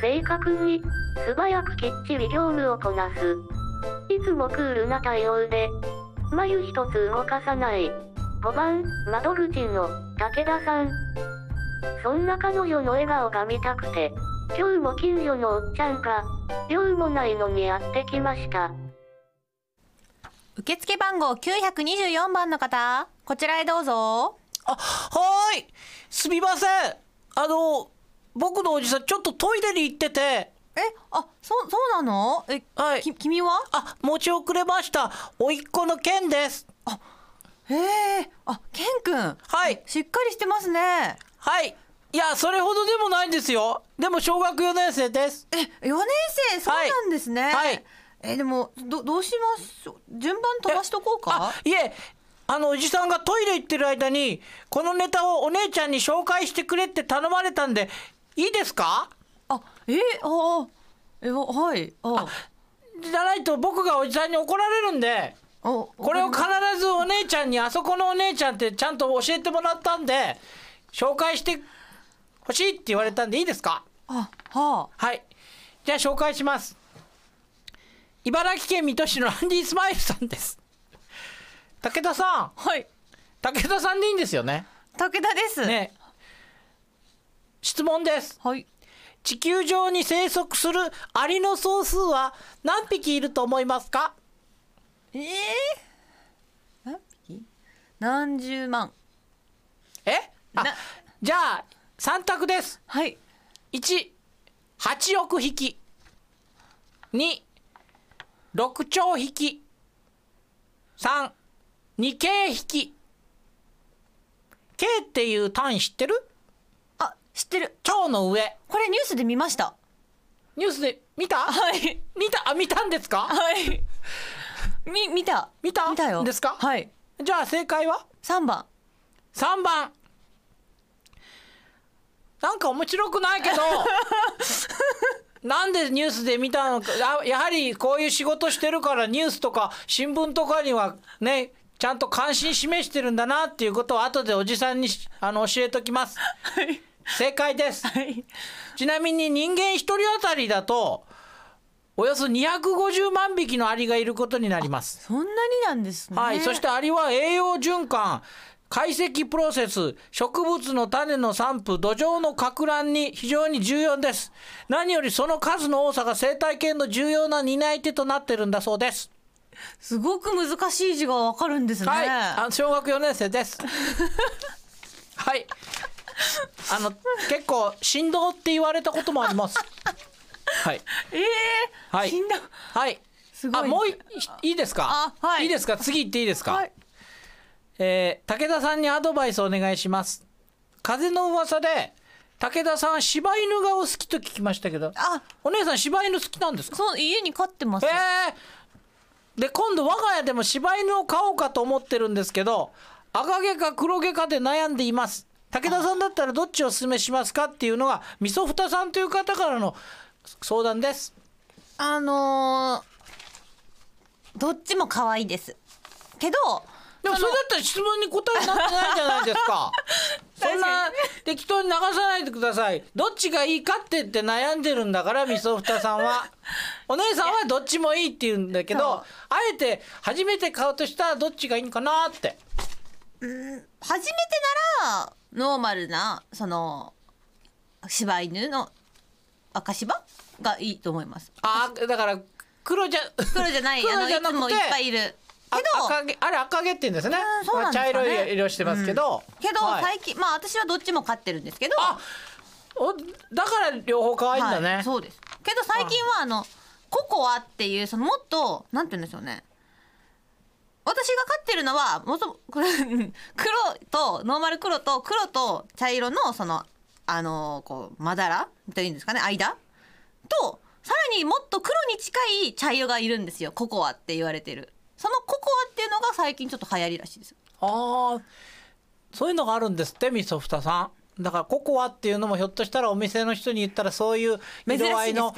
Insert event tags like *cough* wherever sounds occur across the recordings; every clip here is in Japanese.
正確に、素早くきっちり業務をこなす。いつもクールな対応で、眉一つ動かさない。5番、窓口の、武田さん。そんな彼女の笑顔が見たくて、今日も近所のおっちゃんが、用もないのにやってきました。受付番号924番の方、こちらへどうぞ。あ、はーい。すみません。あの、僕のおじさん、ちょっとトイレに行ってて、え、あ、そ、そうなの？え、はいき、君は？あ、持ち遅れました。おいっ子のケンです。へえ、あ、ケン君。はい。しっかりしてますね。はい。いや、それほどでもないんですよ。でも、小学4年生です。え、4年生、そうなんですね。はいえ、でも、ど、どうします？順番飛ばしとこうか？あ、いえ、あの、おじさんがトイレ行ってる間に、このネタをお姉ちゃんに紹介してくれって頼まれたんで、いいですか？あ、え、あ、え、わはい。あ、じゃないと僕がおじさんに怒られるんで、おこれを必ずお姉ちゃんに、あそこのお姉ちゃんってちゃんと教えてもらったんで、紹介してほしいって言われたんでいいですか？あ、ははい。じゃあ紹介します。茨城県水戸市のランディスマイルさんです。武田さん、あ。はい。武田さんでいいんですよね？武田です。。ね。質問です。はい。地球上に生息するアリの総数は何匹いると思いますか？ええ何匹？何十万。え？あな。じゃあ3択です。はい。18億匹。26兆匹。32京匹。K っていう単位知ってる？あ、知ってる。超の上これニュースで見ました。ニュースで見た？はい。見た？あ見たんですか？はい。み、見た。見た？見たよ。ですか？はい。じゃあ正解は？3番。3番なんか面白くないけど *laughs* なんでニュースで見たのか？ややはりこういう仕事してるからニュースとか新聞とかにはねちゃんと関心示してるんだなっていうことを後でおじさんにしあの教えときますはい。正解です。はい。ちなみに人間一人当たりだとおよそ250万匹のアリがいることになります。そんなになんですね。はい、そしてアリは栄養循環解析プロセス植物の種の散布土壌のか乱に非常に重要です。何よりその数の多さが生態系の重要な担い手となってるんだそうです。すごく難しい字がわかるんですね。はい。あ小学4年生です。*laughs* はいあの結構振動って言われたこともあります。*laughs* はい。ええはい。死んだ。はい。すごい。あもういいいですか？あはい。いですか？次行っていいですか、はい。えー武田さんにアドバイスお願いします。風の噂で武田さん柴犬がお好きと聞きましたけどあ、お姉さん柴犬好きなんですか？そう、家に飼ってます。えー、で今度我が家でも柴犬を飼おうかと思ってるんですけど赤毛か黒毛かで悩んでいます武田さんだったらどっちをお勧めしますかっていうのがみそふたさんという方からの相談ですあのー、どっちも可愛いです。けど、でもそれだったら質問に答えになってないじゃないですか。*laughs* そんな適当に流さないでください。どっちがいいかって言って悩んでるんだから、みそふたさんは。お姉さんはどっちもいいって言うんだけど、あえて初めて買うとしたらどっちがいいのかなって。初めてなら、ノーマルな、その、柴犬の赤柴がいいと思います。ああ、だから黒じゃ、黒じゃない、黒じゃなくていつもいっぱいいる。あけど、赤毛あれ赤毛って言うんですね。すかねまあ茶色い色してますけど。けど、はい最近、まあ私はどっちも飼ってるんですけど、だから両方可愛いんだね。はい、そうです。けど最近はあの、ココアっていう、そのもっと、なんて言うんでしょうね。私が飼ってるのは、もと、黒と、ノーマル黒と、黒と茶色の、その、あのこう、まだらというんですかね、間と、さらにもっと黒に近い茶色がいるんですよ。ココアって言われてる。そのココアっていうのが最近ちょっと流行りらしいです。ああそういうのがあるんですってみそふたさんだからココアっていうのもひょっとしたらお店の人に言ったらそういう色合いの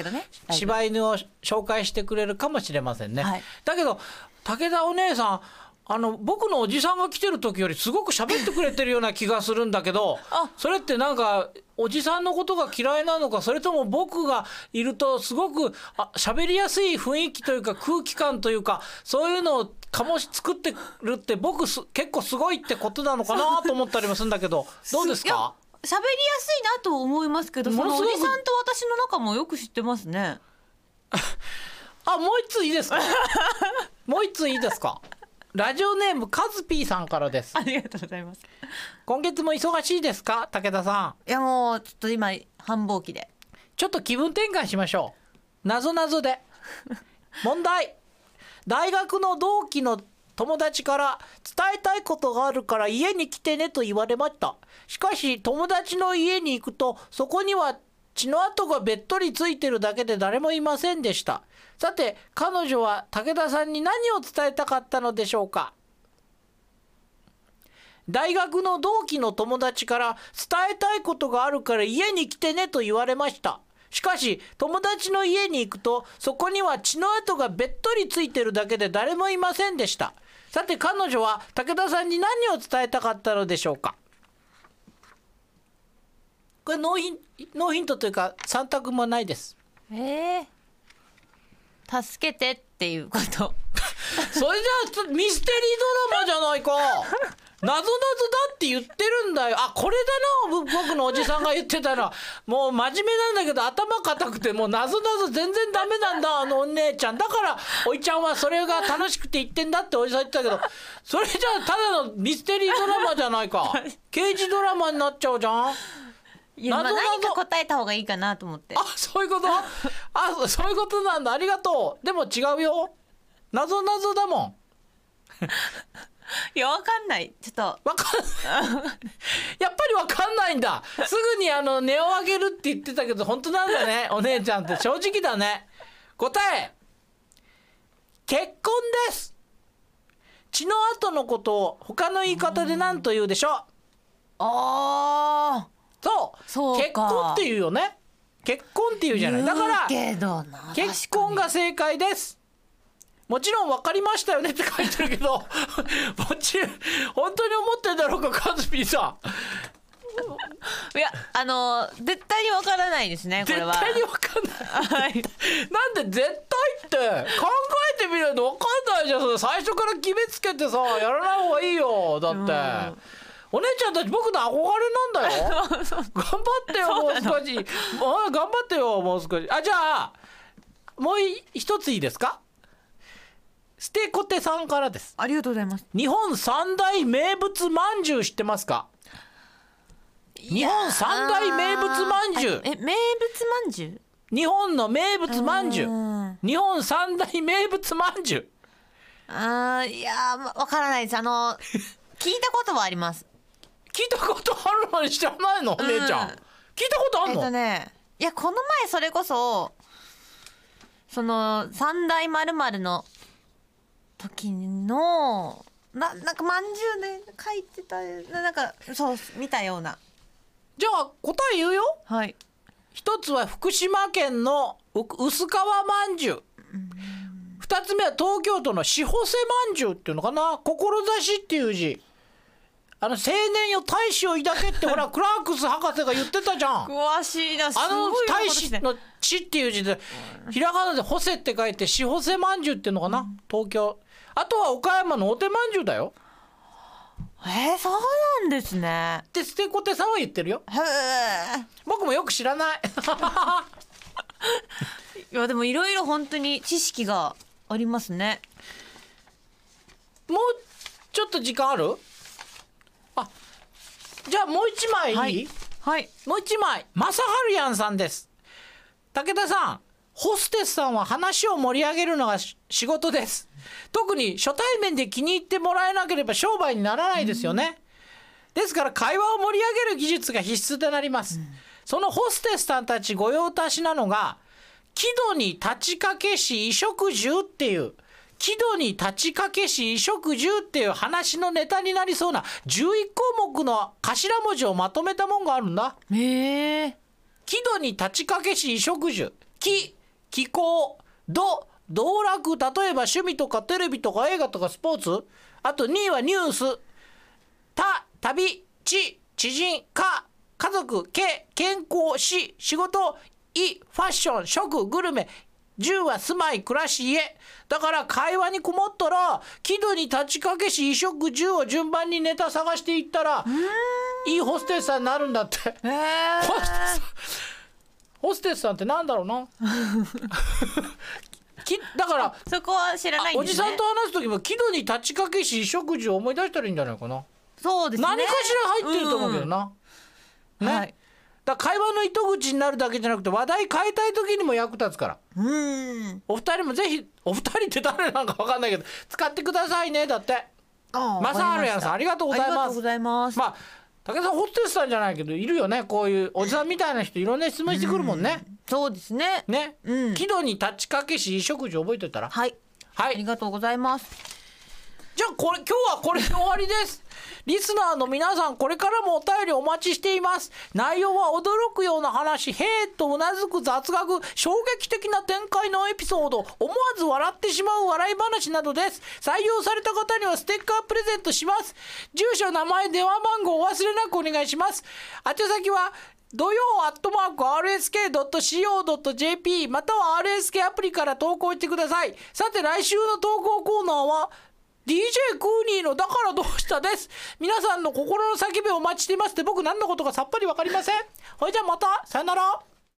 柴犬を紹介してくれるかもしれませんね、はいだけど武田お姉さんあの僕のおじさんが来てる時よりすごく喋ってくれてるような気がするんだけどあ。それってなんかおじさんのことが嫌いなのかそれとも僕がいるとすごくあ喋りやすい雰囲気というか空気感というかそういうのを醸し作ってるって僕す結構すごいってことなのかなと思ったりもするんだけど *laughs* どうですか？喋りやすいなと思いますけどそのおじさんと私の仲もよく知ってますね *laughs* あもう一ついいですか？*laughs* もう一ついいですか？ラジオネームカズピーさんからです。ありがとうございます。今月も忙しいですか？武田さん。いやもうちょっと今繁忙期で。ちょっと気分転換しましょう。なぞなぞで。問題。大学の同期の友達から伝えたいことがあるから家に来てねと言われました。しかし友達の家に行くとそこには血の跡がべっとりついてるだけで誰もいませんでした。さて彼女は武田さんに何を伝えたかったのでしょうか。大学の同期の友達から伝えたいことがあるから家に来てねと言われました。しかし友達の家に行くとそこには血の跡がべっとりついてるだけで誰もいませんでした。さて彼女は武田さんに何を伝えたかったのでしょうか。これノーヒンノーヒントというか3択もないです。ええ助けてっていうこと。*laughs* それじゃあミステリードラマじゃないか。*laughs* 謎謎だって言ってるんだよ。あこれだなぼ僕のおじさんが言ってたらもう真面目なんだけど頭固くてもう謎謎全然ダメなんだあのお姉ちゃん。だからおいちゃんはそれが楽しくて言ってんだっておじさん言ってたけどそれじゃあただのミステリードラマじゃないか。*laughs* 刑事ドラマになっちゃうじゃんいやまあ何か答えた方がいいかなと思って。あそういうこと？*laughs* あそそういうことなんだ。ありがとう。でも違うよ。謎謎だもん。*laughs* いやわかんない。ちょっと。わかんやっぱりわかんないんだ。すぐにあの値を上げるって言ってたけど本当なんだね。*laughs* お姉ちゃんって正直だね。答え。結婚です。血の後のことを他の言い方で何と言うでしょう？あそうそうか。結婚って言うよね。結婚って言うじゃない。だから結婚が正解です。もちろん分かりましたよねって書いてるけど *laughs* もちろん本当に思ってんだろうかカズピーさん。いやあの絶対にわからないですねこれは。絶対に分かんない。はい。なんで絶対って考えてみないと分かんないじゃん。最初から決めつけてさやらない方がいいよだってお姉ちゃんたち僕の憧れなんだよ。*laughs* 頑張ってよもう少し。あ頑張ってよもう少し。あじゃあもう一ついいですか？ステコテさんからです。ありがとうございます。日本三大名物まんじゅう知ってますか？日本三大名物まんじゅう。あえ名物まんじゅう？日本の名物まんじゅう。うん。日本三大名物まんじゅう。あーいやわからないです。あの聞いたことはあります聞いたことあるのに知らないの？お姉ちゃん、うん聞いたことあえっんの、とねいやこの前それこそその三大まるまるの時のななんかまんじゅうで書いてたななんかそう見たような。じゃあ答え言うよ。はい。一つは福島県のう薄皮まんじゅう。二つ目は東京都のしほせまんじゅうっていうのかな？志っていう字あの青年よ大志を抱けってほら *laughs* クラークス博士が言ってたじゃん。詳しいなすあのごい大ことですね。使の「地」っていう字でひらがなで「ほせ」って書いて「しほせまんじゅう」っていうのかな？東京。あとは岡山のお手まんじゅうだよ。えー、そうなんですね。ってステコテさんは言ってるよ。へえ僕もよく知らない。*laughs* いやでもいろいろ本当に知識がありますね。もうちょっと時間ある？あじゃあもう一枚いい、はい。はい。もう一枚。正治やんさんです。武田さんホステスさんは話を盛り上げるのがし仕事です。特に初対面で気に入ってもらえなければ商売にならないですよね、ですから会話を盛り上げる技術が必須となります、そのホステスさんたち御用達なのが喜怒に立ちかけし衣食住っていう喜怒に立ちかけし衣食住っていう話のネタになりそうな11項目の頭文字をまとめたもんがあるんだ。へえ。喜怒に立ちかけし衣食住喜気候怒道楽例えば趣味とかテレビとか映画とかスポーツ。あと2位はニュース。た旅知知人か家族け健康し仕事いファッション食グルメ10は住まい暮らし家。だから会話にこもったら喜怒に立ちかけし衣食住を順番にネタ探していったらいいホステスさんになるんだって。へえホステスホステスさんってなんだろうな。*laughs* きだからそこは知らないね。おじさんと話す時も喜怒に立ちかけし衣食住を思い出したらいいんじゃないかな、そうですね。何かしら入ってると思うけどな、ね、はいだ会話の糸口になるだけじゃなくて話題変えたい時にも役立つから。うん。お二人もぜひお二人って誰なんか分かんないけど使ってくださいねだって。あ正治やんさんありがとうございます。ありがとうございます、まあ武田さんホステスさんじゃないけどいるよねこういうおじさんみたいな人いろんな質問してくるもんね、そうですね。ね、うん。喜怒に立ちかけし衣食住覚えておいたら？はい。はい。ありがとうございますじゃあこれ今日はこれで終わりです。リスナーの皆さんこれからもお便りお待ちしています。内容は驚くような話へーっとうなずく雑学衝撃的な展開のエピソード思わず笑ってしまう笑い話などです。採用された方にはステッカープレゼントします。住所名前電話番号お忘れなくお願いします。宛先は土曜アットマーク RSK.CO.JP または RSK アプリから投稿してください。さて来週の投稿コーナーは DJ クーニーの「だからどうした」です。皆さんの心の叫びをお待ちしていますって僕何のことかさっぱり分かりません。ほいじゃあまた。さよなら。